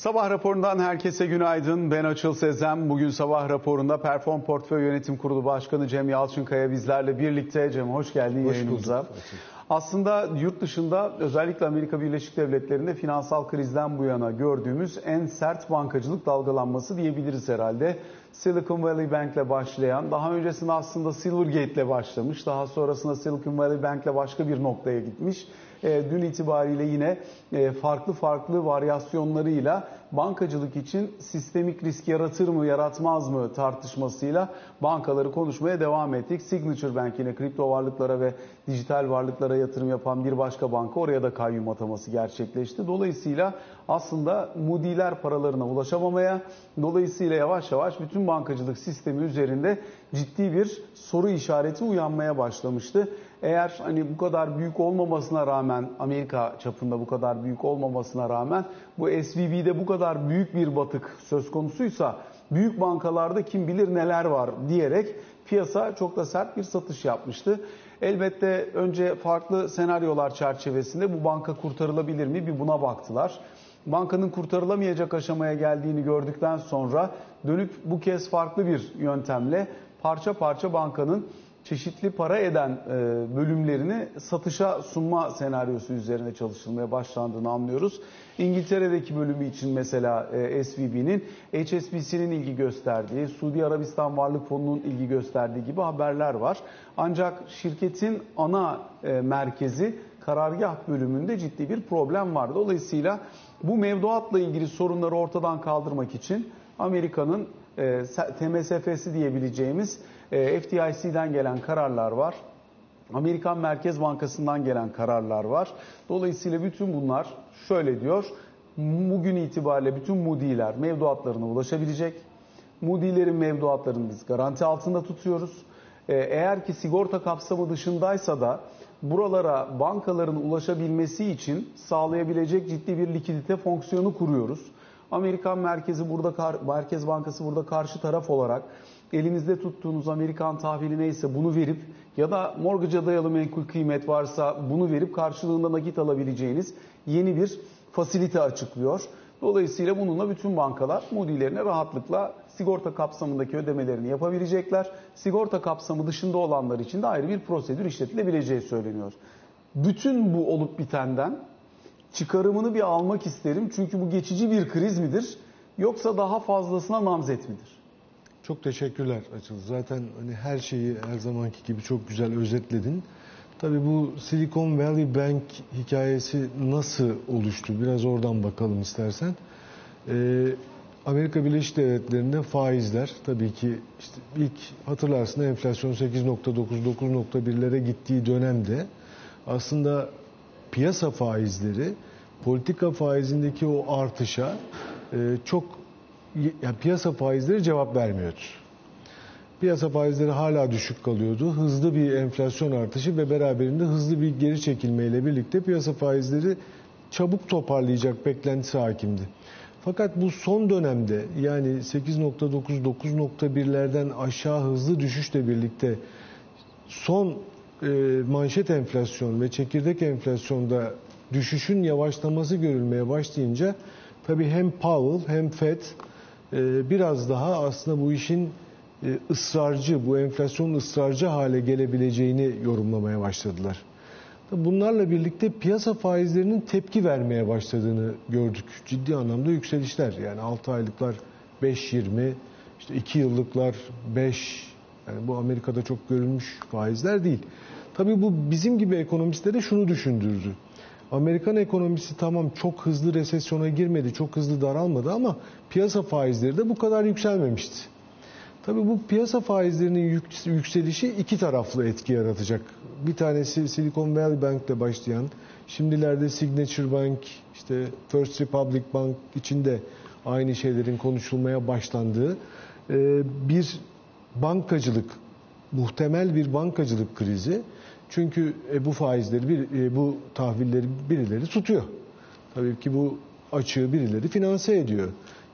Sabah raporundan herkese günaydın. Ben Açıl Sezem. Bugün sabah raporunda Perform Portföy Yönetim Kurulu Başkanı Cem Yalçınkaya bizlerle birlikte. Cem hoş geldin Hoş yayınımıza. bulduk. Aslında yurt dışında özellikle Amerika Birleşik Devletleri'nde finansal krizden bu yana gördüğümüz en sert bankacılık dalgalanması diyebiliriz herhalde. Silicon Valley Bank'le başlayan, daha öncesinde aslında Silvergate'le başlamış, daha sonrasında Silicon Valley Bank'le başka bir noktaya gitmiş. E, dün itibariyle yine e, farklı farklı varyasyonlarıyla bankacılık için sistemik risk yaratır mı yaratmaz mı tartışmasıyla bankaları konuşmaya devam ettik. Signature Bank yine kripto varlıklara ve dijital varlıklara yatırım yapan bir başka banka oraya da kayyum ataması gerçekleşti. Dolayısıyla aslında Moody'ler paralarına ulaşamamaya, dolayısıyla yavaş yavaş bütün bankacılık sistemi üzerinde ciddi bir soru işareti uyanmaya başlamıştı. Eğer hani bu kadar büyük olmamasına rağmen Amerika çapında bu kadar büyük olmamasına rağmen bu SVB'de bu kadar büyük bir batık söz konusuysa büyük bankalarda kim bilir neler var diyerek piyasa çok da sert bir satış yapmıştı. Elbette önce farklı senaryolar çerçevesinde bu banka kurtarılabilir mi bir buna baktılar. Bankanın kurtarılamayacak aşamaya geldiğini gördükten sonra dönüp bu kez farklı bir yöntemle parça parça bankanın çeşitli para eden e, bölümlerini satışa sunma senaryosu üzerine çalışılmaya başlandığını anlıyoruz. İngiltere'deki bölümü için mesela e, SVB'nin HSBC'nin ilgi gösterdiği, Suudi Arabistan Varlık Fonu'nun ilgi gösterdiği gibi haberler var. Ancak şirketin ana e, merkezi karargah bölümünde ciddi bir problem var. Dolayısıyla bu mevduatla ilgili sorunları ortadan kaldırmak için Amerika'nın e, TMSF'si diyebileceğimiz e, FDIC'den gelen kararlar var. Amerikan Merkez Bankası'ndan gelen kararlar var. Dolayısıyla bütün bunlar şöyle diyor. Bugün itibariyle bütün Moody'ler mevduatlarına ulaşabilecek. Moody'lerin mevduatlarını biz garanti altında tutuyoruz. E, eğer ki sigorta kapsamı dışındaysa da buralara bankaların ulaşabilmesi için sağlayabilecek ciddi bir likidite fonksiyonu kuruyoruz. Amerikan merkezi burada Merkez Bankası burada karşı taraf olarak elinizde tuttuğunuz Amerikan tahvili neyse bunu verip ya da mortgage'a dayalı menkul kıymet varsa bunu verip karşılığında nakit alabileceğiniz yeni bir fasilite açıklıyor. Dolayısıyla bununla bütün bankalar Moody'lerine rahatlıkla sigorta kapsamındaki ödemelerini yapabilecekler. Sigorta kapsamı dışında olanlar için de ayrı bir prosedür işletilebileceği söyleniyor. Bütün bu olup bitenden çıkarımını bir almak isterim. Çünkü bu geçici bir kriz midir yoksa daha fazlasına namzet midir? Çok teşekkürler Açıl. Zaten hani her şeyi her zamanki gibi çok güzel özetledin. Tabii bu Silicon Valley Bank hikayesi nasıl oluştu? Biraz oradan bakalım istersen. Ee, Amerika Birleşik Devletleri'nde faizler tabii ki işte ilk hatırlarsın enflasyon 8.9-9.1'lere gittiği dönemde aslında piyasa faizleri politika faizindeki o artışa e, çok yani piyasa faizleri cevap vermiyordu. Piyasa faizleri hala düşük kalıyordu. Hızlı bir enflasyon artışı ve beraberinde hızlı bir geri çekilmeyle birlikte piyasa faizleri çabuk toparlayacak beklentisi hakimdi. Fakat bu son dönemde yani 8.9-9.1'lerden aşağı hızlı düşüşle birlikte son e, manşet enflasyon ve çekirdek enflasyonda düşüşün yavaşlaması görülmeye başlayınca tabii hem Powell hem Fed biraz daha aslında bu işin e, ısrarcı, bu enflasyonun ısrarcı hale gelebileceğini yorumlamaya başladılar. Bunlarla birlikte piyasa faizlerinin tepki vermeye başladığını gördük. Ciddi anlamda yükselişler. Yani 6 aylıklar 5.20, işte 2 yıllıklar 5. Yani bu Amerika'da çok görülmüş faizler değil. Tabii bu bizim gibi ekonomistlere şunu düşündürdü. Amerikan ekonomisi tamam çok hızlı resesyona girmedi, çok hızlı daralmadı ama piyasa faizleri de bu kadar yükselmemişti. Tabii bu piyasa faizlerinin yükselişi iki taraflı etki yaratacak. Bir tanesi Silicon Valley Bank'le başlayan, şimdilerde Signature Bank, işte First Republic Bank içinde aynı şeylerin konuşulmaya başlandığı bir bankacılık, muhtemel bir bankacılık krizi. Çünkü e, bu faizleri, bir, e, bu tahvilleri birileri tutuyor. Tabii ki bu açığı birileri finanse ediyor.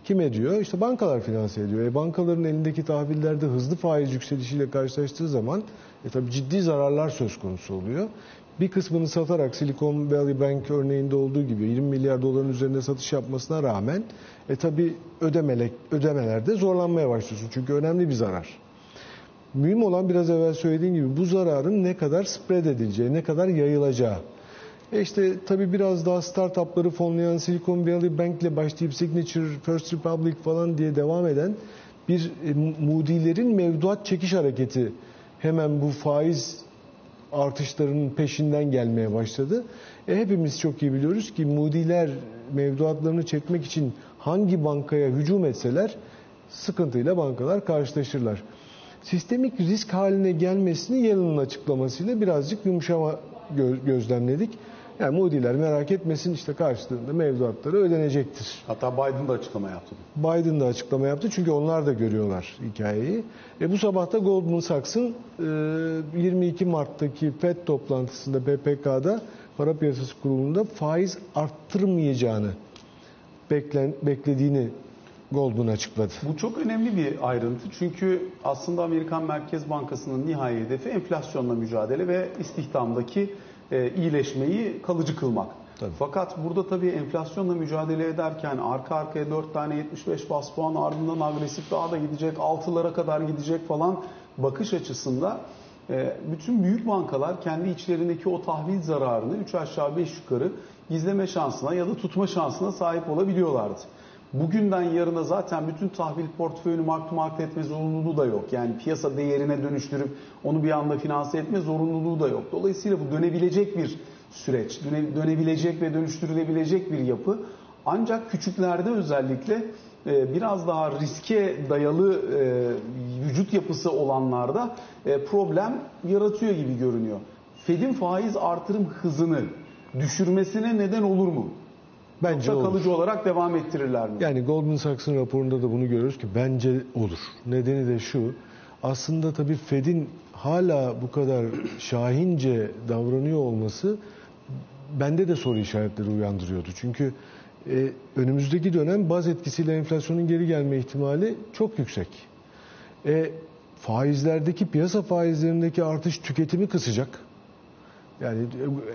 Kim ediyor? İşte bankalar finanse ediyor. E, bankaların elindeki tahvillerde hızlı faiz yükselişiyle karşılaştığı zaman e, tabii ciddi zararlar söz konusu oluyor. bir kısmını satarak Silicon Valley Bank örneğinde olduğu gibi 20 milyar doların üzerinde satış yapmasına rağmen e tabi ödemelek, ödemelerde zorlanmaya başlıyorsun. Çünkü önemli bir zarar. Mühim olan biraz evvel söylediğim gibi bu zararın ne kadar spread edileceği, ne kadar yayılacağı. E işte tabii biraz daha startupları fonlayan Silicon Valley Bank ile başlayıp Signature, First Republic falan diye devam eden bir e, Moody'lerin mevduat çekiş hareketi hemen bu faiz artışlarının peşinden gelmeye başladı. E hepimiz çok iyi biliyoruz ki Moody'ler mevduatlarını çekmek için hangi bankaya hücum etseler sıkıntıyla bankalar karşılaşırlar. Sistemik risk haline gelmesini Yalın'ın açıklamasıyla birazcık yumuşama gözlemledik. Yani Moody'ler merak etmesin işte karşılığında mevduatları ödenecektir. Hatta Biden da açıklama yaptı. Biden da açıklama yaptı çünkü onlar da görüyorlar hikayeyi. E bu sabah da Goldman Sachs'ın 22 Mart'taki FED toplantısında PPK'da para piyasası kurulunda faiz arttırmayacağını beklen, beklediğini Goldman açıkladı. Bu çok önemli bir ayrıntı çünkü aslında Amerikan Merkez Bankası'nın nihai hedefi enflasyonla mücadele ve istihdamdaki e, iyileşmeyi kalıcı kılmak. Tabii. Fakat burada tabii enflasyonla mücadele ederken arka arkaya 4 tane 75 bas puan ardından agresif daha da gidecek 6'lara kadar gidecek falan bakış açısında e, bütün büyük bankalar kendi içlerindeki o tahvil zararını 3 aşağı 5 yukarı gizleme şansına ya da tutma şansına sahip olabiliyorlardı. Bugünden yarına zaten bütün tahvil portföyünü mark to market etme zorunluluğu da yok. Yani piyasa değerine dönüştürüp onu bir anda finanse etme zorunluluğu da yok. Dolayısıyla bu dönebilecek bir süreç, dönebilecek ve dönüştürülebilecek bir yapı. Ancak küçüklerde özellikle e, biraz daha riske dayalı e, vücut yapısı olanlarda e, problem yaratıyor gibi görünüyor. Fed'in faiz artırım hızını düşürmesine neden olur mu? Bence Yoksa kalıcı olur. olarak devam ettirirler mi? Yani Goldman Sachs'ın raporunda da bunu görüyoruz ki bence olur. Nedeni de şu. Aslında tabii Fed'in hala bu kadar şahince davranıyor olması bende de soru işaretleri uyandırıyordu. Çünkü e, önümüzdeki dönem baz etkisiyle enflasyonun geri gelme ihtimali çok yüksek. E, faizlerdeki piyasa faizlerindeki artış tüketimi kısacak. Yani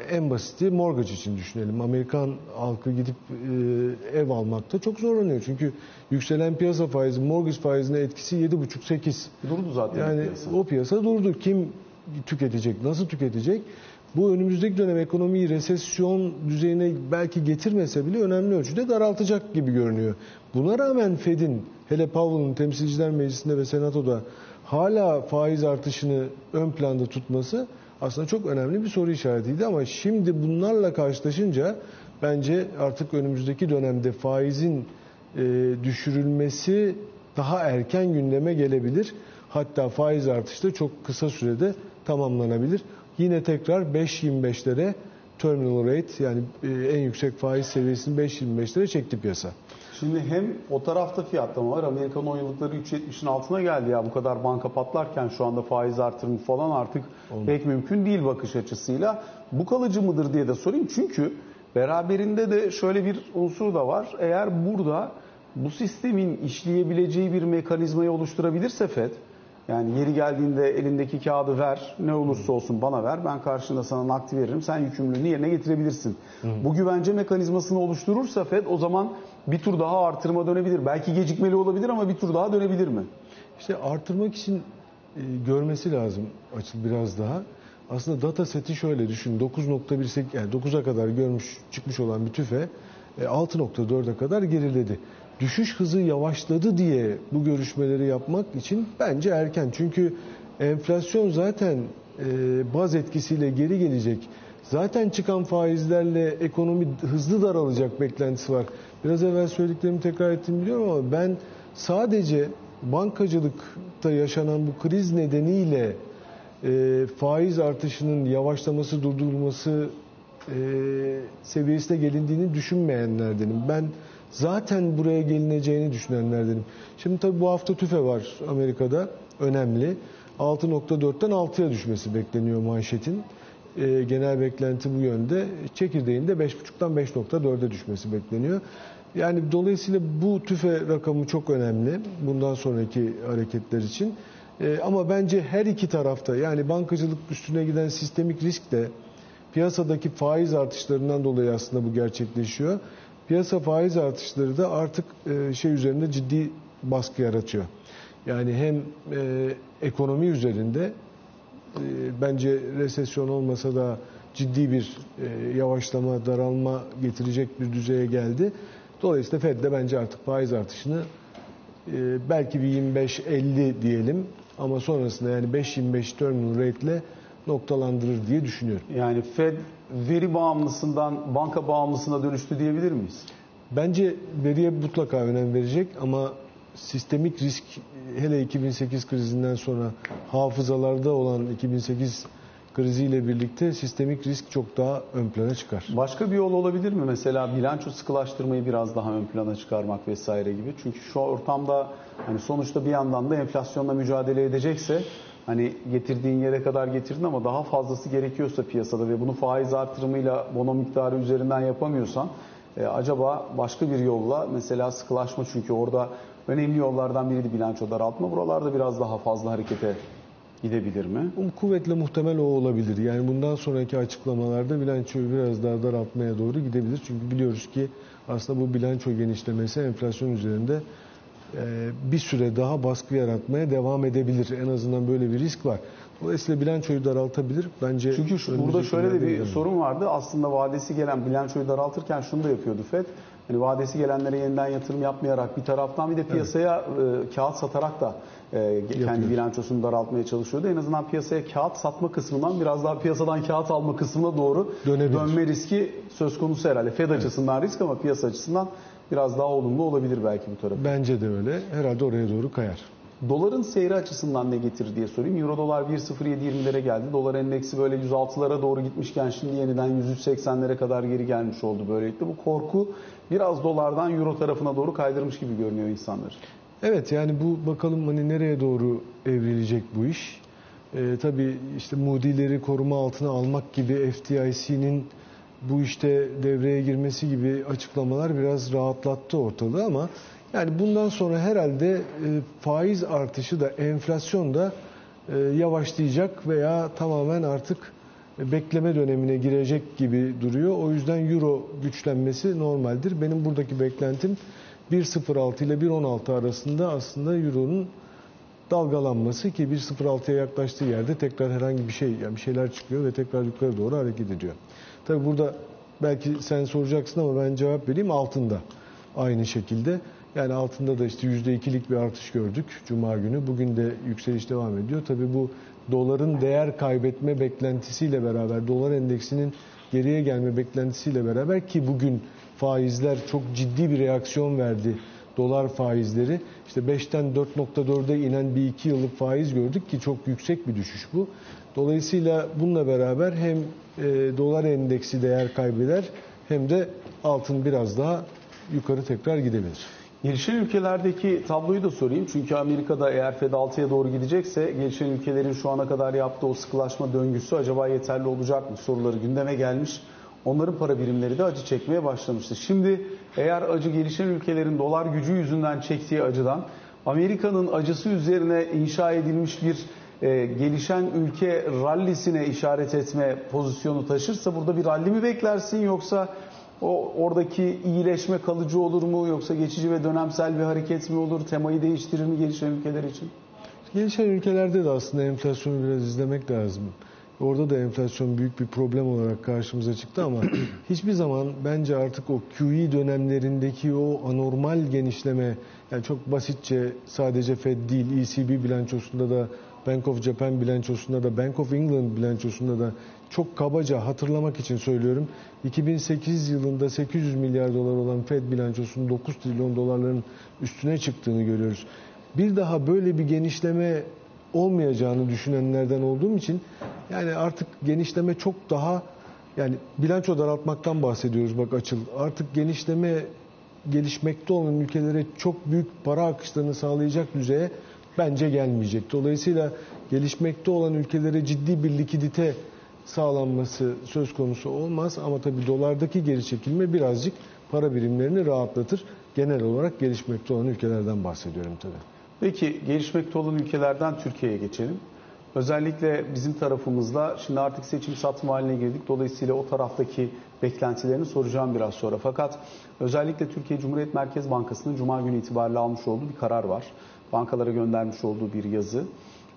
en basiti mortgage için düşünelim. Amerikan halkı gidip e, ev almakta çok zorlanıyor. Çünkü yükselen piyasa faizi, mortgage faizine etkisi 7,5-8. Durdu zaten yani piyasa. o piyasa durdu. Kim tüketecek, nasıl tüketecek? Bu önümüzdeki dönem ekonomiyi resesyon düzeyine belki getirmese bile önemli ölçüde daraltacak gibi görünüyor. Buna rağmen Fed'in hele Powell'ın temsilciler meclisinde ve senatoda hala faiz artışını ön planda tutması aslında çok önemli bir soru işaretiydi ama şimdi bunlarla karşılaşınca bence artık önümüzdeki dönemde faizin e, düşürülmesi daha erken gündeme gelebilir. Hatta faiz artışı da çok kısa sürede tamamlanabilir. Yine tekrar 5.25'lere terminal rate yani e, en yüksek faiz seviyesini 5.25'lere çekti piyasa. Şimdi hem o tarafta fiyatlama var. Amerikan 10 yıllıkları 3.70'in altına geldi ya bu kadar banka patlarken şu anda faiz artırımı falan artık Oldu. pek mümkün değil bakış açısıyla. Bu kalıcı mıdır diye de sorayım. Çünkü beraberinde de şöyle bir unsur da var. Eğer burada bu sistemin işleyebileceği bir mekanizmayı oluşturabilirse FED yani yeri geldiğinde elindeki kağıdı ver, ne olursa olsun bana ver. Ben karşında sana nakdi veririm. Sen yükümlülüğünü yerine getirebilirsin. Bu güvence mekanizmasını oluşturursa FED o zaman bir tur daha artırma dönebilir. Belki gecikmeli olabilir ama bir tur daha dönebilir mi? İşte artırmak için e, görmesi lazım açıl biraz daha. Aslında data seti şöyle düşün. 9.18 yani 9'a kadar görmüş çıkmış olan bir tüfe 6.4'e kadar geriledi düşüş hızı yavaşladı diye bu görüşmeleri yapmak için bence erken. Çünkü enflasyon zaten e, baz etkisiyle geri gelecek. Zaten çıkan faizlerle ekonomi hızlı daralacak beklentisi var. Biraz evvel söylediklerimi tekrar ettim biliyorum ama ben sadece bankacılıkta yaşanan bu kriz nedeniyle e, faiz artışının yavaşlaması, durdurulması e, seviyesine gelindiğini düşünmeyenlerdenim. Ben zaten buraya gelineceğini düşünenlerdenim. Şimdi tabii bu hafta tüfe var Amerika'da önemli. 6.4'ten 6'ya düşmesi bekleniyor manşetin. E, genel beklenti bu yönde. Çekirdeğin de 5.5'tan 5.4'e düşmesi bekleniyor. Yani dolayısıyla bu tüfe rakamı çok önemli bundan sonraki hareketler için. E, ama bence her iki tarafta yani bankacılık üstüne giden sistemik risk de piyasadaki faiz artışlarından dolayı aslında bu gerçekleşiyor. Piyasa faiz artışları da artık e, şey üzerinde ciddi baskı yaratıyor. Yani hem e, ekonomi üzerinde e, bence resesyon olmasa da ciddi bir yavaşlama, daralma getirecek bir düzeye geldi. Dolayısıyla Fed de bence artık faiz artışını belki bir 25-50 diyelim ama sonrasında yani 5-25 terminal rate ile noktalandırır diye düşünüyorum. Yani Fed veri bağımlısından banka bağımlısına dönüştü diyebilir miyiz? Bence veriye mutlaka önem verecek ama sistemik risk hele 2008 krizinden sonra hafızalarda olan 2008 kriziyle birlikte sistemik risk çok daha ön plana çıkar. Başka bir yol olabilir mi? Mesela bilanço sıkılaştırmayı biraz daha ön plana çıkarmak vesaire gibi. Çünkü şu ortamda hani sonuçta bir yandan da enflasyonla mücadele edecekse hani getirdiğin yere kadar getirdin ama daha fazlası gerekiyorsa piyasada ve bunu faiz artırımıyla bono miktarı üzerinden yapamıyorsan e, acaba başka bir yolla mesela sıkılaşma çünkü orada önemli yollardan biriydi bilanço daraltma. Buralarda biraz daha fazla harekete gidebilir mi? Um, kuvvetle muhtemel o olabilir. Yani bundan sonraki açıklamalarda bilançoyu biraz daha daraltmaya doğru gidebilir. Çünkü biliyoruz ki aslında bu bilanço genişlemesi enflasyon üzerinde bir süre daha baskı yaratmaya devam edebilir. En azından böyle bir risk var. Dolayısıyla bilançoyu daraltabilir. Bence Çünkü şu, burada şöyle de bir sorun vardı. Aslında vadesi gelen bilançoyu daraltırken şunu da yapıyordu FED. Hani vadesi gelenlere yeniden yatırım yapmayarak bir taraftan bir de piyasaya e, kağıt satarak da e, kendi Yapıyor. bilançosunu daraltmaya çalışıyordu. En azından piyasaya kağıt satma kısmından biraz daha piyasadan kağıt alma kısmına doğru Dönebilir. dönme riski söz konusu herhalde. FED açısından risk ama piyasa açısından biraz daha olumlu olabilir belki bu tarafı. Bence de öyle. Herhalde oraya doğru kayar. Doların seyri açısından ne getirir diye sorayım. Euro dolar 1.0720'lere geldi. Dolar endeksi böyle 106'lara doğru gitmişken şimdi yeniden 103.80'lere kadar geri gelmiş oldu böylelikle. Bu korku biraz dolardan euro tarafına doğru kaydırmış gibi görünüyor insanlar. Evet yani bu bakalım hani nereye doğru evrilecek bu iş. Ee, tabii işte Moody'leri koruma altına almak gibi FDIC'nin bu işte devreye girmesi gibi açıklamalar biraz rahatlattı ortalığı ama yani bundan sonra herhalde e, faiz artışı da enflasyon da e, yavaşlayacak veya tamamen artık bekleme dönemine girecek gibi duruyor. O yüzden euro güçlenmesi normaldir. Benim buradaki beklentim 1.06 ile 1.16 arasında aslında euronun dalgalanması ki 1.06'ya yaklaştığı yerde tekrar herhangi bir şey yani bir şeyler çıkıyor ve tekrar yukarı doğru hareket ediyor. Tabi burada belki sen soracaksın ama ben cevap vereyim altında aynı şekilde. Yani altında da işte %2'lik bir artış gördük Cuma günü. Bugün de yükseliş devam ediyor. Tabi bu doların değer kaybetme beklentisiyle beraber, dolar endeksinin geriye gelme beklentisiyle beraber ki bugün faizler çok ciddi bir reaksiyon verdi dolar faizleri. İşte 5'ten 4.4'e inen bir 2 yıllık faiz gördük ki çok yüksek bir düşüş bu. Dolayısıyla bununla beraber hem e, dolar endeksi değer kaybeder hem de altın biraz daha yukarı tekrar gidebilir. Gelişen ülkelerdeki tabloyu da sorayım. Çünkü Amerika'da eğer Fed 6'ya doğru gidecekse gelişen ülkelerin şu ana kadar yaptığı o sıkılaşma döngüsü acaba yeterli olacak mı soruları gündeme gelmiş. Onların para birimleri de acı çekmeye başlamıştı. Şimdi eğer acı gelişen ülkelerin dolar gücü yüzünden çektiği acıdan Amerika'nın acısı üzerine inşa edilmiş bir e, gelişen ülke rallisine işaret etme pozisyonu taşırsa burada bir ralli mi beklersin yoksa o oradaki iyileşme kalıcı olur mu yoksa geçici ve dönemsel bir hareket mi olur? Temayı değiştirir mi gelişen ülkeler için? Gelişen ülkelerde de aslında enflasyonu biraz izlemek lazım. Orada da enflasyon büyük bir problem olarak karşımıza çıktı ama hiçbir zaman bence artık o QE dönemlerindeki o anormal genişleme yani çok basitçe sadece Fed değil ECB bilançosunda da Bank of Japan bilançosunda da Bank of England bilançosunda da çok kabaca hatırlamak için söylüyorum. 2008 yılında 800 milyar dolar olan Fed bilançosunun 9 trilyon dolarların üstüne çıktığını görüyoruz. Bir daha böyle bir genişleme olmayacağını düşünenlerden olduğum için yani artık genişleme çok daha yani bilanço daraltmaktan bahsediyoruz bak açıl. Artık genişleme gelişmekte olan ülkelere çok büyük para akışlarını sağlayacak düzeye bence gelmeyecek. Dolayısıyla gelişmekte olan ülkelere ciddi bir likidite sağlanması söz konusu olmaz ama tabii dolardaki geri çekilme birazcık para birimlerini rahatlatır. Genel olarak gelişmekte olan ülkelerden bahsediyorum tabii. Peki gelişmekte olan ülkelerden Türkiye'ye geçelim. Özellikle bizim tarafımızda şimdi artık seçim satma haline girdik. Dolayısıyla o taraftaki beklentilerini soracağım biraz sonra. Fakat özellikle Türkiye Cumhuriyet Merkez Bankası'nın Cuma günü itibariyle almış olduğu bir karar var. Bankalara göndermiş olduğu bir yazı.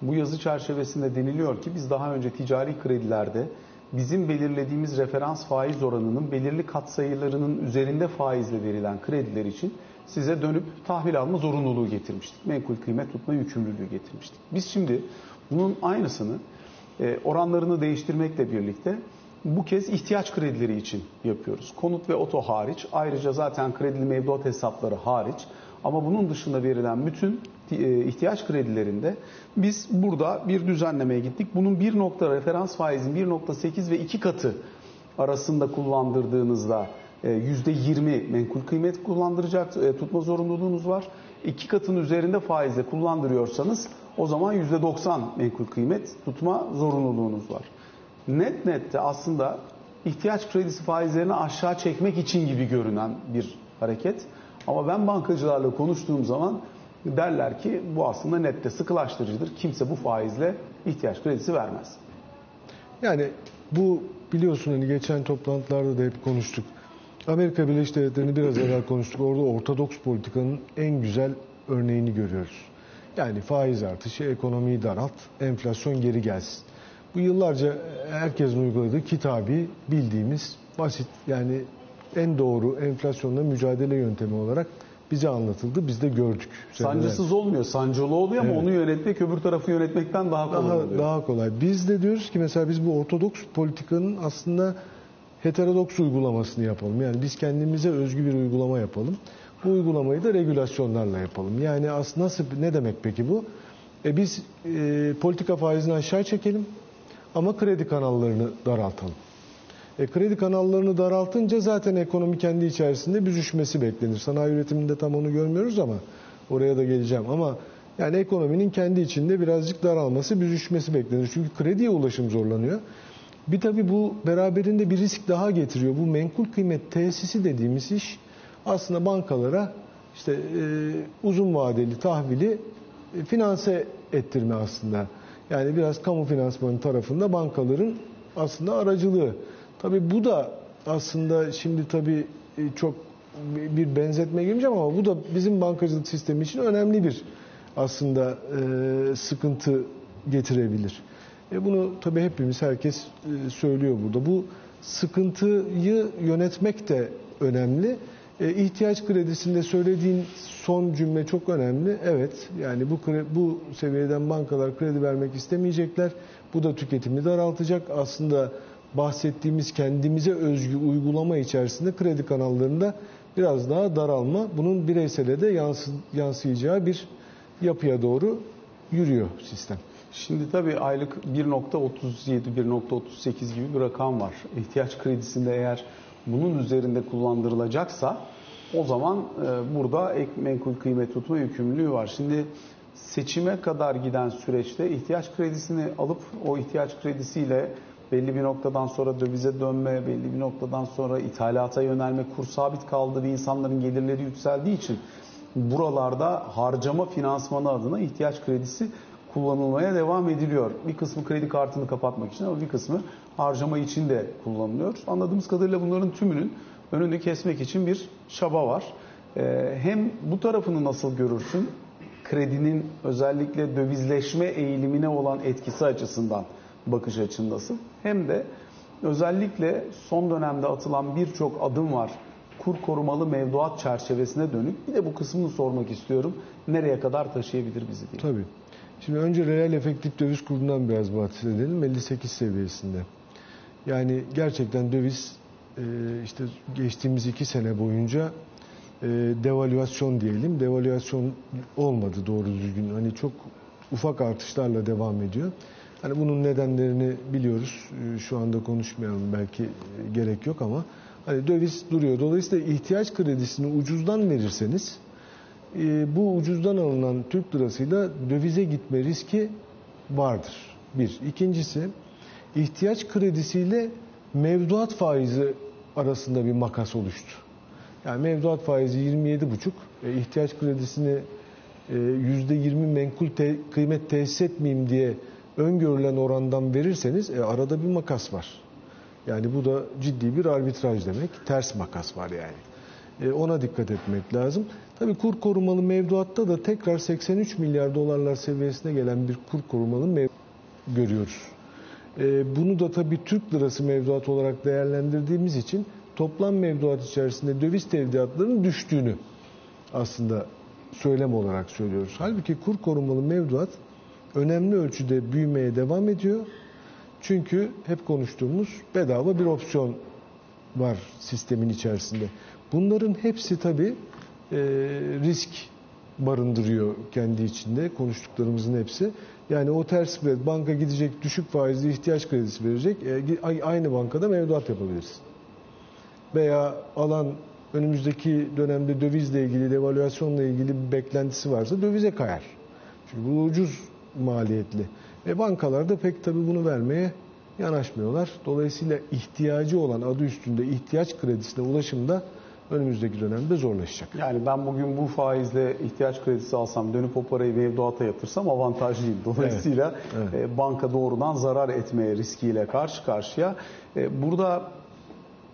Bu yazı çerçevesinde deniliyor ki biz daha önce ticari kredilerde bizim belirlediğimiz referans faiz oranının belirli katsayılarının üzerinde faizle verilen krediler için size dönüp tahvil alma zorunluluğu getirmiştik. Menkul kıymet tutma yükümlülüğü getirmiştik. Biz şimdi bunun aynısını e, oranlarını değiştirmekle birlikte bu kez ihtiyaç kredileri için yapıyoruz. Konut ve oto hariç ayrıca zaten kredili mevduat hesapları hariç ama bunun dışında verilen bütün ihtiyaç kredilerinde biz burada bir düzenlemeye gittik. Bunun bir nokta referans faizin 1.8 ve 2 katı arasında kullandırdığınızda %20 menkul kıymet kullandıracak e, tutma zorunluluğunuz var. İki katın üzerinde faizle kullandırıyorsanız o zaman %90 menkul kıymet tutma zorunluluğunuz var. Net nette aslında ihtiyaç kredisi faizlerini aşağı çekmek için gibi görünen bir hareket. Ama ben bankacılarla konuştuğum zaman derler ki bu aslında nette sıkılaştırıcıdır. Kimse bu faizle ihtiyaç kredisi vermez. Yani bu biliyorsun hani geçen toplantılarda da hep konuştuk. Amerika Birleşik Devletleri'ni biraz evvel konuştuk. Orada ortodoks politikanın en güzel örneğini görüyoruz. Yani faiz artışı, ekonomiyi daralt, enflasyon geri gelsin. Bu yıllarca herkesin uyguladığı kitabi bildiğimiz basit yani en doğru enflasyonla mücadele yöntemi olarak bize anlatıldı. Biz de gördük. Sancısız olmuyor. Sancılı oluyor ama evet. onu yönetmek öbür tarafı yönetmekten daha kolay daha, oluyor. Daha kolay. Biz de diyoruz ki mesela biz bu ortodoks politikanın aslında heterodoks uygulamasını yapalım. Yani biz kendimize özgü bir uygulama yapalım. Bu uygulamayı da regülasyonlarla yapalım. Yani aslında nasıl ne demek peki bu? E biz e, politika faizini aşağı çekelim ama kredi kanallarını daraltalım. E, kredi kanallarını daraltınca zaten ekonomi kendi içerisinde büzüşmesi beklenir. Sanayi üretiminde tam onu görmüyoruz ama oraya da geleceğim. Ama yani ekonominin kendi içinde birazcık daralması, büzüşmesi beklenir. Çünkü krediye ulaşım zorlanıyor. Bir tabi bu beraberinde bir risk daha getiriyor. Bu menkul kıymet tesisi dediğimiz iş aslında bankalara işte e, uzun vadeli tahvili e, finanse ettirme aslında. Yani biraz kamu finansmanı tarafında bankaların aslında aracılığı. Tabi bu da aslında şimdi tabi e, çok bir benzetme girmeyeceğim ama bu da bizim bankacılık sistemi için önemli bir aslında e, sıkıntı getirebilir. E bunu tabii hepimiz herkes e, söylüyor burada. Bu sıkıntıyı yönetmek de önemli. E, ihtiyaç kredisinde söylediğin son cümle çok önemli. Evet yani bu bu seviyeden bankalar kredi vermek istemeyecekler. Bu da tüketimi daraltacak. Aslında bahsettiğimiz kendimize özgü uygulama içerisinde kredi kanallarında biraz daha daralma. Bunun bireysele de yansı, yansıyacağı bir yapıya doğru yürüyor sistem. Şimdi tabii aylık 1.37, 1.38 gibi bir rakam var. İhtiyaç kredisinde eğer bunun üzerinde kullandırılacaksa o zaman e, burada ek menkul kıymet tutma yükümlülüğü var. Şimdi seçime kadar giden süreçte ihtiyaç kredisini alıp o ihtiyaç kredisiyle belli bir noktadan sonra dövize dönme, belli bir noktadan sonra ithalata yönelme, kur sabit kaldı ve insanların gelirleri yükseldiği için buralarda harcama finansmanı adına ihtiyaç kredisi kullanılmaya devam ediliyor. Bir kısmı kredi kartını kapatmak için ama bir kısmı harcama için de kullanılıyor. Anladığımız kadarıyla bunların tümünün önünü kesmek için bir çaba var. Ee, hem bu tarafını nasıl görürsün? Kredinin özellikle dövizleşme eğilimine olan etkisi açısından bakış açın nasıl? Hem de özellikle son dönemde atılan birçok adım var. Kur korumalı mevduat çerçevesine dönük. Bir de bu kısmını sormak istiyorum. Nereye kadar taşıyabilir bizi diye. Tabii. Şimdi önce reel efektif döviz kurundan biraz bahsedelim. 58 seviyesinde. Yani gerçekten döviz e, işte geçtiğimiz iki sene boyunca e, devalüasyon diyelim. Devalüasyon olmadı doğru düzgün. Hani çok ufak artışlarla devam ediyor. Hani bunun nedenlerini biliyoruz. E, şu anda konuşmayalım belki gerek yok ama hani döviz duruyor. Dolayısıyla ihtiyaç kredisini ucuzdan verirseniz e, bu ucuzdan alınan Türk lirasıyla dövize gitme riski vardır. Bir. İkincisi ihtiyaç kredisiyle mevduat faizi arasında bir makas oluştu. Yani mevduat faizi 27,5, e, ihtiyaç kredisini e, %20 menkul te, kıymet tesis etmeyeyim diye öngörülen orandan verirseniz e, arada bir makas var. Yani bu da ciddi bir arbitraj demek. Ters makas var yani. E, ona dikkat etmek lazım. Tabii kur korumalı mevduatta da tekrar 83 milyar dolarlar seviyesine gelen bir kur korumalı mev görüyoruz. E, bunu da tabii Türk lirası mevduat olarak değerlendirdiğimiz için toplam mevduat içerisinde döviz tevdiatlarının düştüğünü aslında söylem olarak söylüyoruz. Halbuki kur korumalı mevduat önemli ölçüde büyümeye devam ediyor. Çünkü hep konuştuğumuz bedava bir opsiyon var sistemin içerisinde. Bunların hepsi tabii e, risk barındırıyor kendi içinde konuştuklarımızın hepsi. Yani o ters spread banka gidecek düşük faizli ihtiyaç kredisi verecek. E, aynı bankada mevduat yapabiliriz. Veya alan önümüzdeki dönemde dövizle ilgili, devalüasyonla ilgili bir beklentisi varsa dövize kayar. Çünkü bu ucuz maliyetli. Ve bankalar da pek tabii bunu vermeye yanaşmıyorlar. Dolayısıyla ihtiyacı olan adı üstünde ihtiyaç kredisine ulaşımda önümüzdeki dönemde zorlaşacak. Yani ben bugün bu faizle ihtiyaç kredisi alsam dönüp o parayı mevduata yatırsam avantajlıyım. Dolayısıyla Evet, evet. e, banka doğrudan zarar etmeye riskiyle karşı karşıya. E, Burada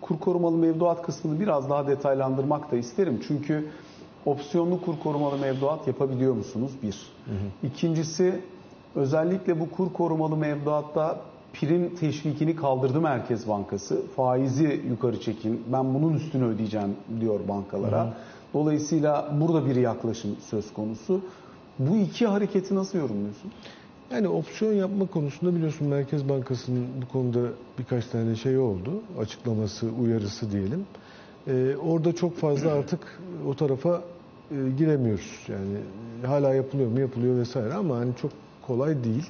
kur korumalı mevduat kısmını biraz daha detaylandırmak da isterim. Çünkü opsiyonlu kur korumalı mevduat yapabiliyor musunuz? Bir. İkincisi özellikle bu kur korumalı mevduatta prim teşvikini kaldırdı Merkez Bankası. Faizi yukarı çekin. Ben bunun üstünü ödeyeceğim diyor bankalara. Dolayısıyla burada bir yaklaşım söz konusu. Bu iki hareketi nasıl yorumluyorsun? Yani opsiyon yapma konusunda biliyorsun Merkez Bankası'nın bu konuda birkaç tane şey oldu. Açıklaması, uyarısı diyelim. Ee, orada çok fazla artık o tarafa e, giremiyoruz. Yani hala yapılıyor mu yapılıyor vesaire ama hani çok kolay değil.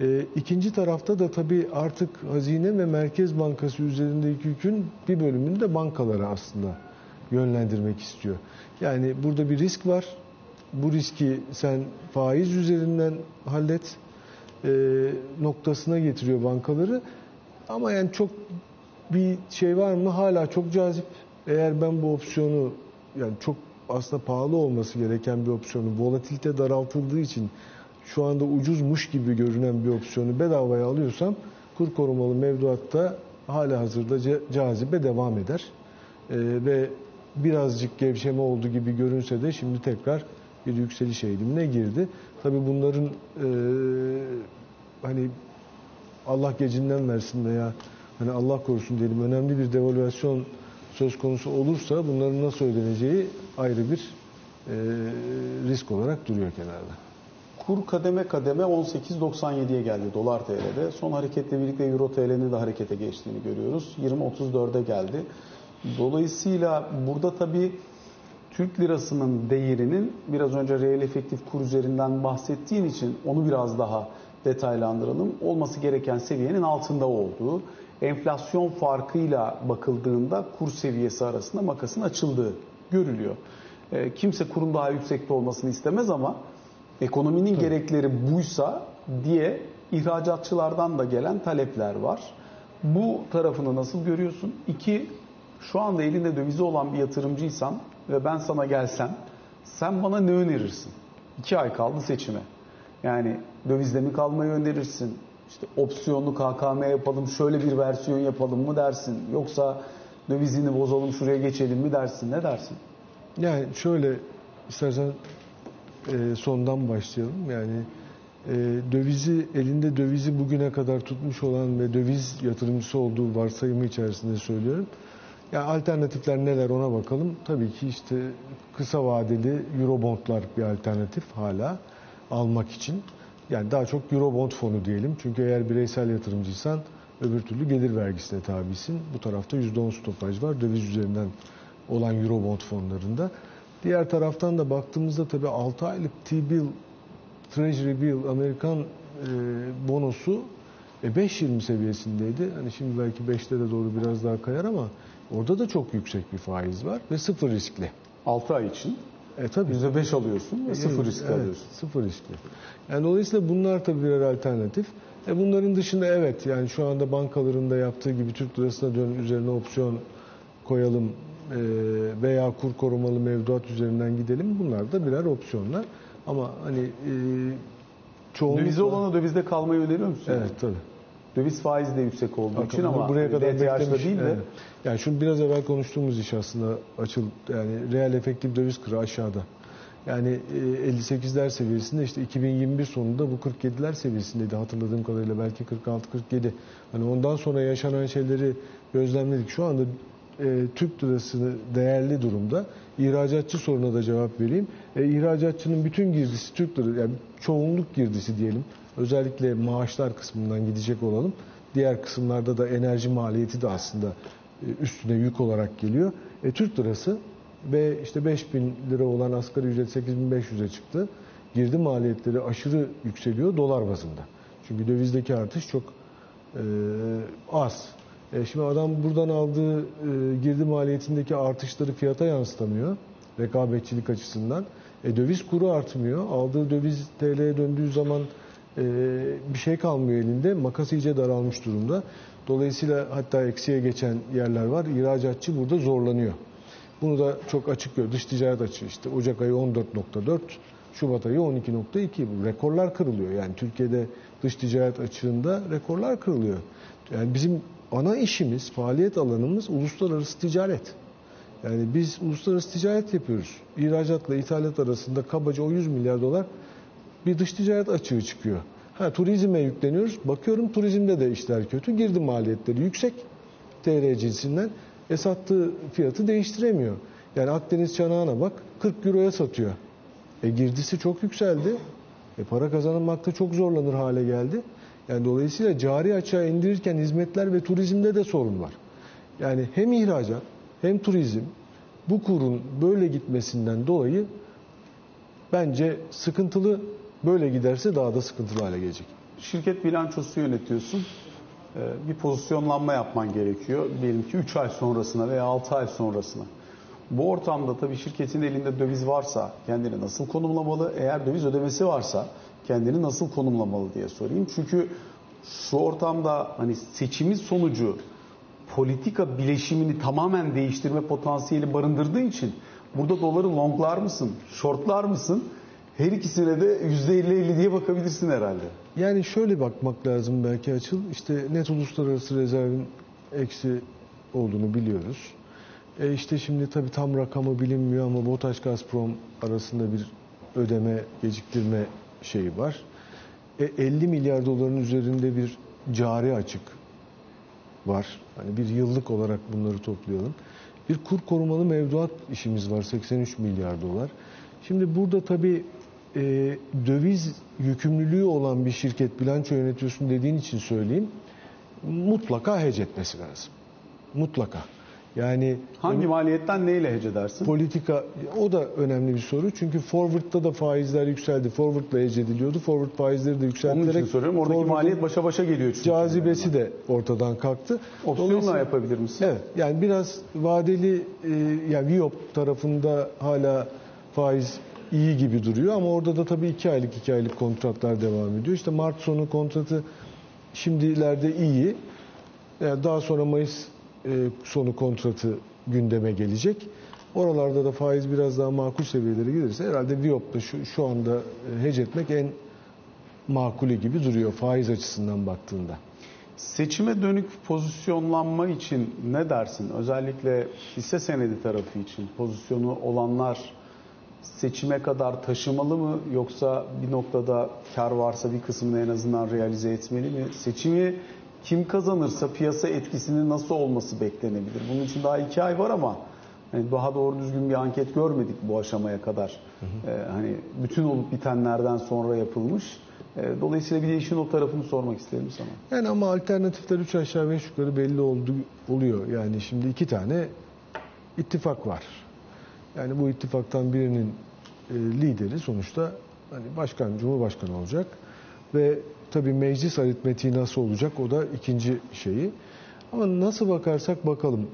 Ee, ikinci tarafta da tabii artık Hazine ve Merkez Bankası üzerindeki yükün bir bölümünü de bankalara aslında yönlendirmek istiyor. Yani burada bir risk var. Bu riski sen faiz üzerinden hallet e, noktasına getiriyor bankaları. Ama yani çok bir şey var mı? Hala çok cazip. Eğer ben bu opsiyonu yani çok aslında pahalı olması gereken bir opsiyonu volatilite daraltıldığı için şu anda ucuzmuş gibi görünen bir opsiyonu bedavaya alıyorsam kur korumalı mevduatta hala hazırda cazibe devam eder. Ee, ve birazcık gevşeme oldu gibi görünse de şimdi tekrar bir yükseliş eğilimine girdi. Tabii bunların e, hani Allah gecinden versin veya hani Allah korusun diyelim önemli bir devalüasyon söz konusu olursa bunların nasıl ödeneceği ayrı bir e, risk olarak duruyor kenarda. Kur kademe kademe 18.97'ye geldi dolar TL'de. Son hareketle birlikte euro TL'nin de harekete geçtiğini görüyoruz. 20.34'e geldi. Dolayısıyla burada tabii Türk lirasının değerinin biraz önce reel efektif kur üzerinden bahsettiğin için onu biraz daha detaylandıralım. Olması gereken seviyenin altında olduğu, enflasyon farkıyla bakıldığında kur seviyesi arasında makasın açıldığı görülüyor. E, kimse kurun daha yüksekte olmasını istemez ama ekonominin gerekleri buysa diye ihracatçılardan da gelen talepler var. Bu tarafını nasıl görüyorsun? İki, şu anda elinde dövizi olan bir yatırımcıysan ve ben sana gelsem sen bana ne önerirsin? İki ay kaldı seçime. Yani dövizle mi kalmayı önerirsin? İşte opsiyonlu KKM yapalım, şöyle bir versiyon yapalım mı dersin? Yoksa dövizini bozalım, şuraya geçelim mi dersin? Ne dersin? Yani şöyle istersen e, sondan başlayalım. Yani e, dövizi elinde dövizi bugüne kadar tutmuş olan ve döviz yatırımcısı olduğu varsayımı içerisinde söylüyorum. Yani alternatifler neler ona bakalım. Tabii ki işte kısa vadeli Eurobondlar bir alternatif hala almak için. Yani daha çok Eurobond fonu diyelim. Çünkü eğer bireysel yatırımcıysan öbür türlü gelir vergisine tabisin. Bu tarafta %10 stopaj var döviz üzerinden olan Eurobond fonlarında. Diğer taraftan da baktığımızda tabii 6 aylık T-bill, Treasury bill, Amerikan e, bonosu e, 5.20 seviyesindeydi. Hani şimdi belki 5'lere doğru biraz daha kayar ama orada da çok yüksek bir faiz var ve sıfır riskli. 6 ay için E tabii. %5 alıyorsun ve sıfır risk Evet, alıyorsun. Sıfır riskli. Yani dolayısıyla bunlar tabii birer alternatif. E bunların dışında evet yani şu anda bankaların da yaptığı gibi Türk lirasına dön üzerine opsiyon koyalım e, veya kur korumalı mevduat üzerinden gidelim. Bunlar da birer opsiyonlar. Ama hani e, çoğunlukla... Dövize olanı dövizde kalmayı öneriyor musun? Evet tabii. Döviz faizi de yüksek olduğu için ama buraya hani kadar beklemiş. değil de Evet. Yani şu biraz evvel konuştuğumuz iş aslında açıl yani reel efektif döviz kırı aşağıda. Yani e, 58'ler seviyesinde işte 2021 sonunda bu 47'ler seviyesindeydi hatırladığım kadarıyla belki 46 47. Hani ondan sonra yaşanan şeyleri gözlemledik. Şu anda e, Türk lirası değerli durumda. İhracatçı soruna da cevap vereyim. E, ihracatçının bütün girdisi Türk lirası yani çoğunluk girdisi diyelim. Özellikle maaşlar kısmından gidecek olalım. Diğer kısımlarda da enerji maliyeti de aslında e, üstüne yük olarak geliyor. E, Türk lirası ve işte 5000 lira olan asgari ücret 8500'e çıktı. Girdi maliyetleri aşırı yükseliyor dolar bazında. Çünkü dövizdeki artış çok e, az. E, şimdi adam buradan aldığı e, girdi maliyetindeki artışları fiyata yansıtamıyor rekabetçilik açısından. E, döviz kuru artmıyor. Aldığı döviz TL'ye döndüğü zaman e, bir şey kalmıyor elinde. Makas iyice daralmış durumda. Dolayısıyla hatta eksiye geçen yerler var. İhracatçı burada zorlanıyor. Bunu da çok açık gör. Dış ticaret açığı işte Ocak ayı 14.4, Şubat ayı 12.2. Bu rekorlar kırılıyor. Yani Türkiye'de dış ticaret açığında rekorlar kırılıyor. Yani bizim ana işimiz, faaliyet alanımız uluslararası ticaret. Yani biz uluslararası ticaret yapıyoruz. İhracatla ithalat arasında kabaca o 100 milyar dolar bir dış ticaret açığı çıkıyor. Ha turizme yükleniyoruz. Bakıyorum turizmde de işler kötü. Girdi maliyetleri yüksek. TR cinsinden. E sattığı fiyatı değiştiremiyor. Yani Akdeniz çanağına bak 40 euroya satıyor. E girdisi çok yükseldi. E para kazanmakta çok zorlanır hale geldi. Yani dolayısıyla cari açığa indirirken hizmetler ve turizmde de sorun var. Yani hem ihracat hem turizm bu kurun böyle gitmesinden dolayı bence sıkıntılı böyle giderse daha da sıkıntılı hale gelecek. şirket bilançosu yönetiyorsun. Ee, Bir pozisyonlanma yapman gerekiyor. Diyelim ki 3 ay sonrasına veya 6 ay sonrasına. Bu ortamda tabii şirketin elinde döviz varsa kendini nasıl konumlamalı? Eğer döviz ödemesi varsa kendini nasıl konumlamalı diye sorayım. Çünkü şu ortamda hani seçimin sonucu politika bileşimini tamamen değiştirme potansiyeli barındırdığı için burada doları longlar mısın, shortlar mısın? Her ikisine de %50-50 diye bakabilirsin herhalde. Yani şöyle bakmak lazım belki açıl. İşte net uluslararası rezervin eksi olduğunu biliyoruz. E işte şimdi tabii tam rakamı bilinmiyor ama BOTAŞ Gazprom arasında bir ödeme geciktirme şeyi var. E 50 milyar doların üzerinde bir cari açık var. Hani bir yıllık olarak bunları toplayalım. Bir kur korumalı mevduat işimiz var 83 milyar dolar. Şimdi burada tabii e, döviz yükümlülüğü olan bir şirket bilanço yönetiyorsun dediğin için söyleyeyim. Mutlaka hece etmesi lazım. Mutlaka. Yani Hangi maliyetten neyle hece edersin? politika o da önemli bir soru. Çünkü forward'da da faizler yükseldi. Forward'la hece ediliyordu. Forward faizleri de Onun için soruyorum. Oradaki maliyet başa başa geliyor çünkü. cazibesi de ortadan kalktı. Opsiyonla yapabilir misin? Evet. Yani biraz vadeli e, yani Viyop tarafında hala faiz iyi gibi duruyor ama orada da tabii iki aylık iki aylık kontratlar devam ediyor. İşte Mart sonu kontratı şimdilerde iyi. Yani daha sonra Mayıs e, sonu kontratı gündeme gelecek. Oralarda da faiz biraz daha makul seviyelere gelirse herhalde Viyop'ta şu, şu anda e, hece etmek en makulü gibi duruyor faiz açısından baktığında. Seçime dönük pozisyonlanma için ne dersin? Özellikle hisse senedi tarafı için pozisyonu olanlar seçime kadar taşımalı mı yoksa bir noktada kar varsa bir kısmını en azından realize etmeli mi? Seçimi kim kazanırsa piyasa etkisinin nasıl olması beklenebilir? Bunun için daha iki ay var ama hani daha doğru düzgün bir anket görmedik bu aşamaya kadar. Ee, hani bütün olup bitenlerden sonra yapılmış. Ee, dolayısıyla bir de işin o tarafını sormak isterim sana. Yani ama alternatifler 3 aşağı 5 yukarı belli oldu oluyor. Yani şimdi iki tane ittifak var. Yani bu ittifaktan birinin e, lideri sonuçta hani başkan, cumhurbaşkanı olacak ve tabii meclis aritmetiği nasıl olacak o da ikinci şeyi. Ama nasıl bakarsak bakalım.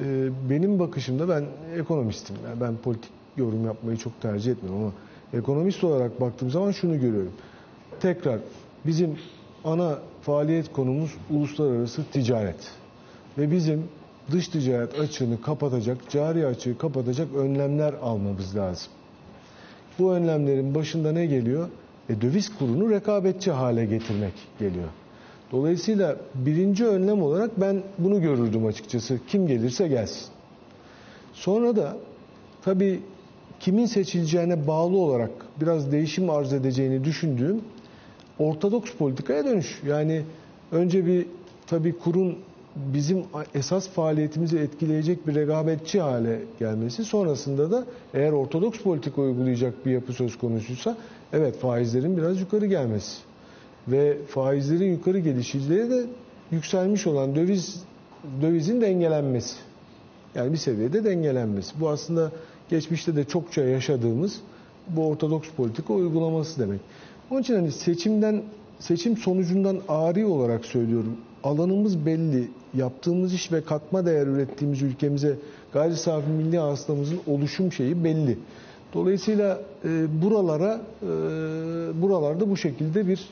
E, benim bakışımda ben ekonomistim. Yani ben politik yorum yapmayı çok tercih etmiyorum ama ekonomist olarak baktığım zaman şunu görüyorum. Tekrar bizim ana faaliyet konumuz uluslararası ticaret. Ve bizim dış ticaret açığını kapatacak, cari açığı kapatacak önlemler almamız lazım. Bu önlemlerin başında ne geliyor? E, döviz kurunu rekabetçi hale getirmek geliyor. Dolayısıyla birinci önlem olarak ben bunu görürdüm açıkçası. Kim gelirse gelsin. Sonra da tabii kimin seçileceğine bağlı olarak biraz değişim arz edeceğini düşündüğüm ortodoks politikaya dönüş. Yani önce bir tabii kurun bizim esas faaliyetimizi etkileyecek bir rekabetçi hale gelmesi sonrasında da eğer ortodoks politika uygulayacak bir yapı söz konusuysa evet faizlerin biraz yukarı gelmesi ve faizlerin yukarı gelişiyle de yükselmiş olan döviz dövizin dengelenmesi. Yani bir seviyede dengelenmesi. Bu aslında geçmişte de çokça yaşadığımız bu ortodoks politika uygulaması demek. Onun için hani seçimden seçim sonucundan ari olarak söylüyorum. Alanımız belli. Yaptığımız iş ve katma değer ürettiğimiz ülkemize gayri safi milli hasılamızın oluşum şeyi belli. Dolayısıyla e, buralara e, buralarda bu şekilde bir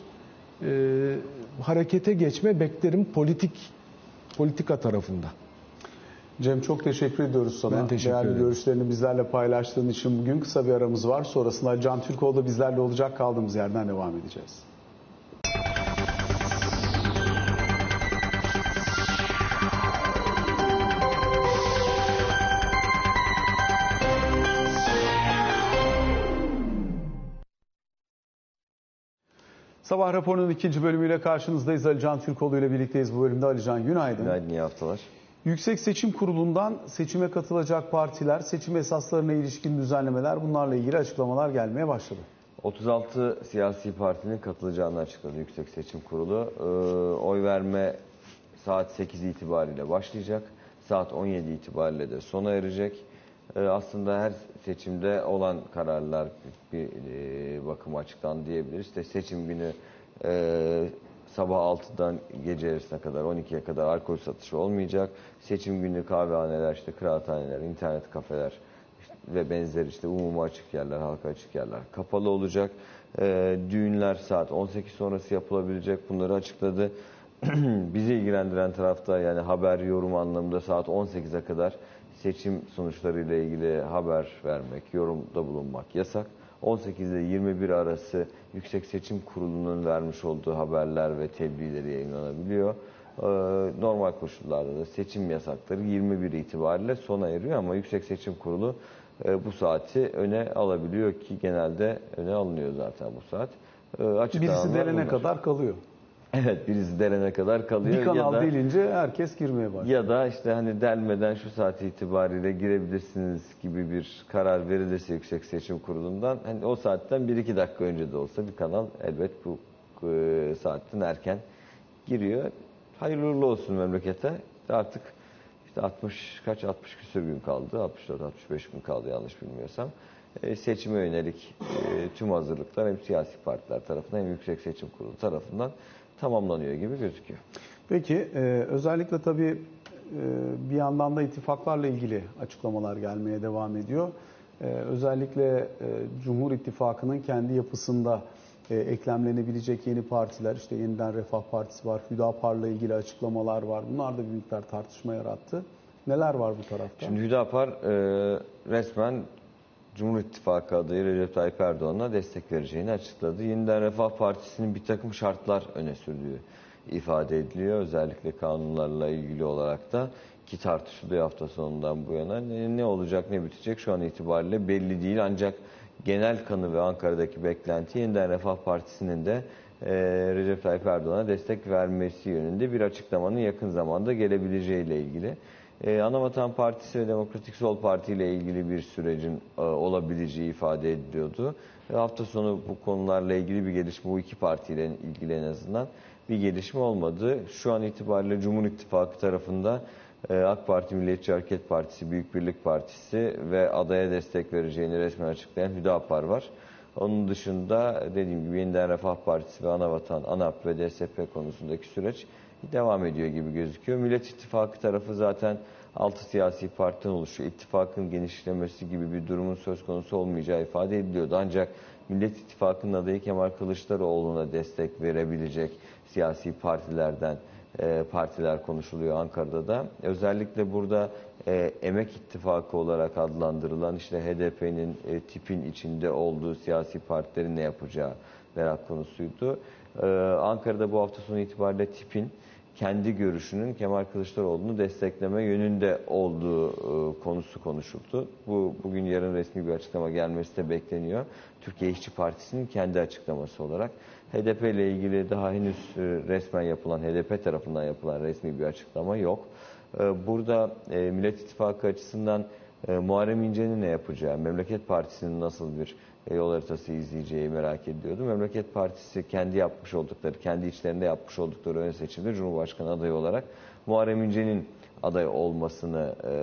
e, harekete geçme beklerim politik politika tarafında. Cem çok teşekkür ediyoruz sana. Ben teşekkür Değerli ederim. görüşlerini bizlerle paylaştığın için bugün kısa bir aramız var. Sonrasında Can Türkoğlu da bizlerle olacak. Kaldığımız yerden devam edeceğiz. Sabah raporunun ikinci bölümüyle karşınızdayız. Ali Can Türkoğlu ile birlikteyiz bu bölümde. Ali Can günaydın. Günaydın, iyi haftalar. Yüksek Seçim Kurulu'ndan seçime katılacak partiler, seçim esaslarına ilişkin düzenlemeler bunlarla ilgili açıklamalar gelmeye başladı. 36 siyasi partinin katılacağını açıkladı Yüksek Seçim Kurulu. Ee, oy verme saat 8 itibariyle başlayacak. Saat 17 itibariyle de sona erecek. Ee, aslında her seçimde olan kararlar bir e, bakıma açıklandı diyebiliriz. İşte seçim günü e, sabah 6'dan gece yarısına kadar 12'ye kadar alkol satışı olmayacak. Seçim günü kahvehaneler, işte kıraathaneler, internet kafeler ve benzeri işte umumi açık yerler, halka açık yerler kapalı olacak. Ee, düğünler saat 18 sonrası yapılabilecek. Bunları açıkladı. Bizi ilgilendiren tarafta yani haber, yorum anlamında saat 18'e kadar seçim sonuçlarıyla ilgili haber vermek, yorumda bulunmak yasak. 18 ile 21 arası Yüksek Seçim Kurulu'nun vermiş olduğu haberler ve tebliğleri yayınlanabiliyor. Ee, Normal koşullarda da seçim yasakları 21 itibariyle sona eriyor ama Yüksek Seçim Kurulu e, bu saati öne alabiliyor ki genelde öne alınıyor zaten bu saat. Ee, Birisi bunlar. kadar kalıyor. Evet birisi derene kadar kalıyor. Bir kanal ya da, delince herkes girmeye başlıyor. ya da işte hani delmeden şu saat itibariyle girebilirsiniz gibi bir karar verilirse Yüksek Seçim Kurulu'ndan hani o saatten 1-2 dakika önce de olsa bir kanal elbet bu e, saatten erken giriyor. Hayırlı uğurlu olsun memlekete. Artık işte 60 kaç 60 küsur gün kaldı. 64 65 gün kaldı yanlış bilmiyorsam. E, seçime yönelik e, tüm hazırlıklar hem siyasi partiler tarafından hem Yüksek Seçim Kurulu tarafından tamamlanıyor gibi gözüküyor. Peki e, özellikle tabii e, bir yandan da ittifaklarla ilgili açıklamalar gelmeye devam ediyor. E, özellikle e, Cumhur İttifakı'nın kendi yapısında e, eklemlenebilecek yeni partiler, işte yeniden Refah Partisi var, Hüdapar'la ilgili açıklamalar var. Bunlar da bir miktar tartışma yarattı. Neler var bu tarafta? Şimdi Hüdapar e, resmen Cumhur İttifakı adayı Recep Tayyip Erdoğan'a destek vereceğini açıkladı. Yeniden Refah Partisi'nin bir takım şartlar öne sürdüğü ifade ediliyor. Özellikle kanunlarla ilgili olarak da ki tartışılıyor hafta sonundan bu yana. Ne, olacak ne bitecek şu an itibariyle belli değil. Ancak genel kanı ve Ankara'daki beklenti Yeniden Refah Partisi'nin de e, Recep Tayyip Erdoğan'a destek vermesi yönünde bir açıklamanın yakın zamanda gelebileceğiyle ilgili. Ee, Anavatan Partisi ve Demokratik Sol Parti ile ilgili bir sürecin e, olabileceği ifade ediliyordu. Ve hafta sonu bu konularla ilgili bir gelişme, bu iki partiyle ilgili en azından bir gelişme olmadı. Şu an itibariyle Cumhur İttifakı tarafında e, AK Parti, Milliyetçi Hareket Partisi, Büyük Birlik Partisi ve adaya destek vereceğini resmen açıklayan Hüdapar var. Onun dışında dediğim gibi Yeniden Refah Partisi ve Anavatan, ANAP ve DSP konusundaki süreç devam ediyor gibi gözüküyor. Millet İttifakı tarafı zaten 6 siyasi partiden oluşuyor. İttifakın genişlemesi gibi bir durumun söz konusu olmayacağı ifade ediliyordu. Ancak Millet İttifakı'nın adayı Kemal Kılıçdaroğlu'na destek verebilecek siyasi partilerden e, partiler konuşuluyor Ankara'da da. Özellikle burada e, Emek İttifakı olarak adlandırılan işte HDP'nin e, tipin içinde olduğu siyasi partilerin ne yapacağı merak konusuydu. E, Ankara'da bu hafta sonu itibariyle tipin kendi görüşünün Kemal Kılıçdaroğlu'nu destekleme yönünde olduğu e, konusu konuşuldu. Bu bugün yarın resmi bir açıklama gelmesi de bekleniyor. Türkiye İşçi Partisi'nin kendi açıklaması olarak. HDP ile ilgili daha henüz e, resmen yapılan, HDP tarafından yapılan resmi bir açıklama yok. E, Burada Millet İttifakı açısından e, Muharrem İnce'nin ne yapacağı, Memleket Partisi'nin nasıl bir yol haritası izleyeceği merak ediyordum. Memleket Partisi kendi yapmış oldukları, kendi içlerinde yapmış oldukları ön seçimde Cumhurbaşkanı adayı olarak Muharrem İnce'nin aday olmasını e,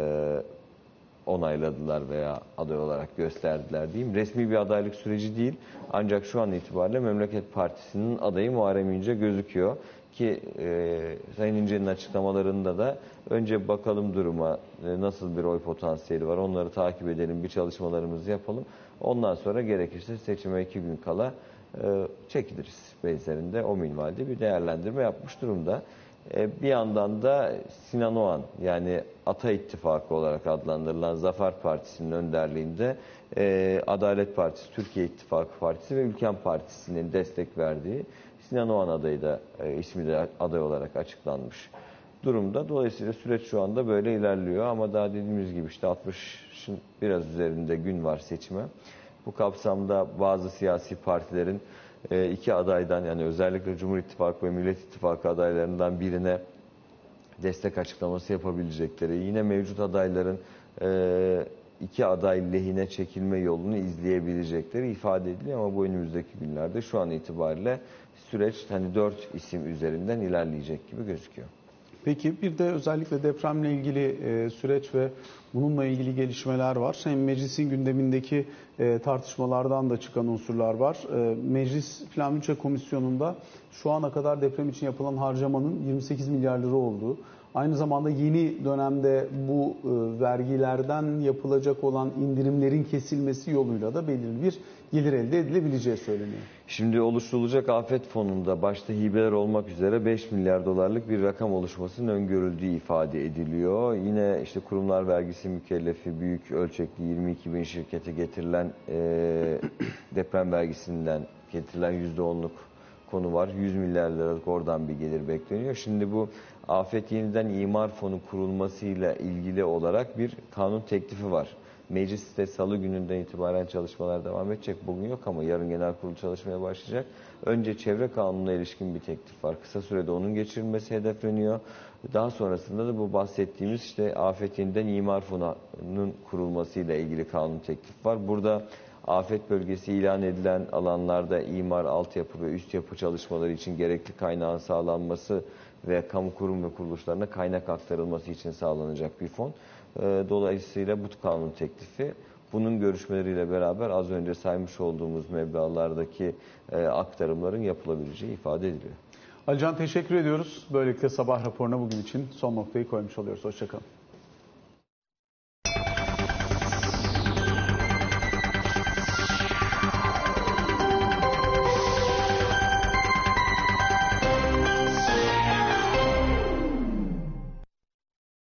onayladılar veya aday olarak gösterdiler diyeyim. Resmi bir adaylık süreci değil ancak şu an itibariyle Memleket Partisi'nin adayı Muharrem İnce gözüküyor ki e, Sayın İnce'nin açıklamalarında da önce bakalım duruma e, nasıl bir oy potansiyeli var onları takip edelim bir çalışmalarımızı yapalım. Ondan sonra gerekirse seçime iki gün kala e, çekiliriz benzerinde o minvalde bir değerlendirme yapmış durumda. E, bir yandan da Sinan Oğan yani Ata İttifakı olarak adlandırılan Zafer Partisi'nin önderliğinde e, Adalet Partisi, Türkiye İttifakı Partisi ve Ülken Partisi'nin destek verdiği Sinan Oğan adayı da e, ismi de aday olarak açıklanmış durumda. Dolayısıyla süreç şu anda böyle ilerliyor ama daha dediğimiz gibi işte 60'ın biraz üzerinde gün var seçime. Bu kapsamda bazı siyasi partilerin e, iki adaydan yani özellikle Cumhur İttifakı ve Millet İttifakı adaylarından birine destek açıklaması yapabilecekleri, yine mevcut adayların e, iki aday lehine çekilme yolunu izleyebilecekleri ifade ediliyor ama bu önümüzdeki günlerde şu an itibariyle süreç hani dört isim üzerinden ilerleyecek gibi gözüküyor. Peki bir de özellikle depremle ilgili e, süreç ve bununla ilgili gelişmeler var. Hem meclisin gündemindeki e, tartışmalardan da çıkan unsurlar var. E, Meclis Plan Bütçe Komisyonu'nda şu ana kadar deprem için yapılan harcamanın 28 milyar lira olduğu, aynı zamanda yeni dönemde bu e, vergilerden yapılacak olan indirimlerin kesilmesi yoluyla da belirli bir gelir elde edilebileceği söyleniyor. Şimdi oluşturulacak afet fonunda başta hibeler olmak üzere 5 milyar dolarlık bir rakam oluşmasının öngörüldüğü ifade ediliyor. Yine işte kurumlar vergisi mükellefi büyük ölçekli 22 bin şirkete getirilen e, deprem vergisinden getirilen %10'luk konu var. 100 milyar liralık oradan bir gelir bekleniyor. Şimdi bu afet yeniden imar fonu kurulmasıyla ilgili olarak bir kanun teklifi var. Mecliste salı gününden itibaren çalışmalar devam edecek. Bugün yok ama yarın genel kurul çalışmaya başlayacak. Önce çevre kanununa ilişkin bir teklif var. Kısa sürede onun geçirilmesi hedefleniyor. Daha sonrasında da bu bahsettiğimiz işte afet yeniden imar fonunun kurulmasıyla ilgili kanun teklif var. Burada afet bölgesi ilan edilen alanlarda imar, altyapı ve üst yapı çalışmaları için gerekli kaynağın sağlanması ve kamu kurum ve kuruluşlarına kaynak aktarılması için sağlanacak bir fon. Ee, Dolayısıyla bu kanun teklifi bunun görüşmeleriyle beraber az önce saymış olduğumuz meblağlardaki e, aktarımların yapılabileceği ifade ediliyor. Alican teşekkür ediyoruz. Böylelikle sabah raporuna bugün için son noktayı koymuş oluyoruz. Hoşçakalın.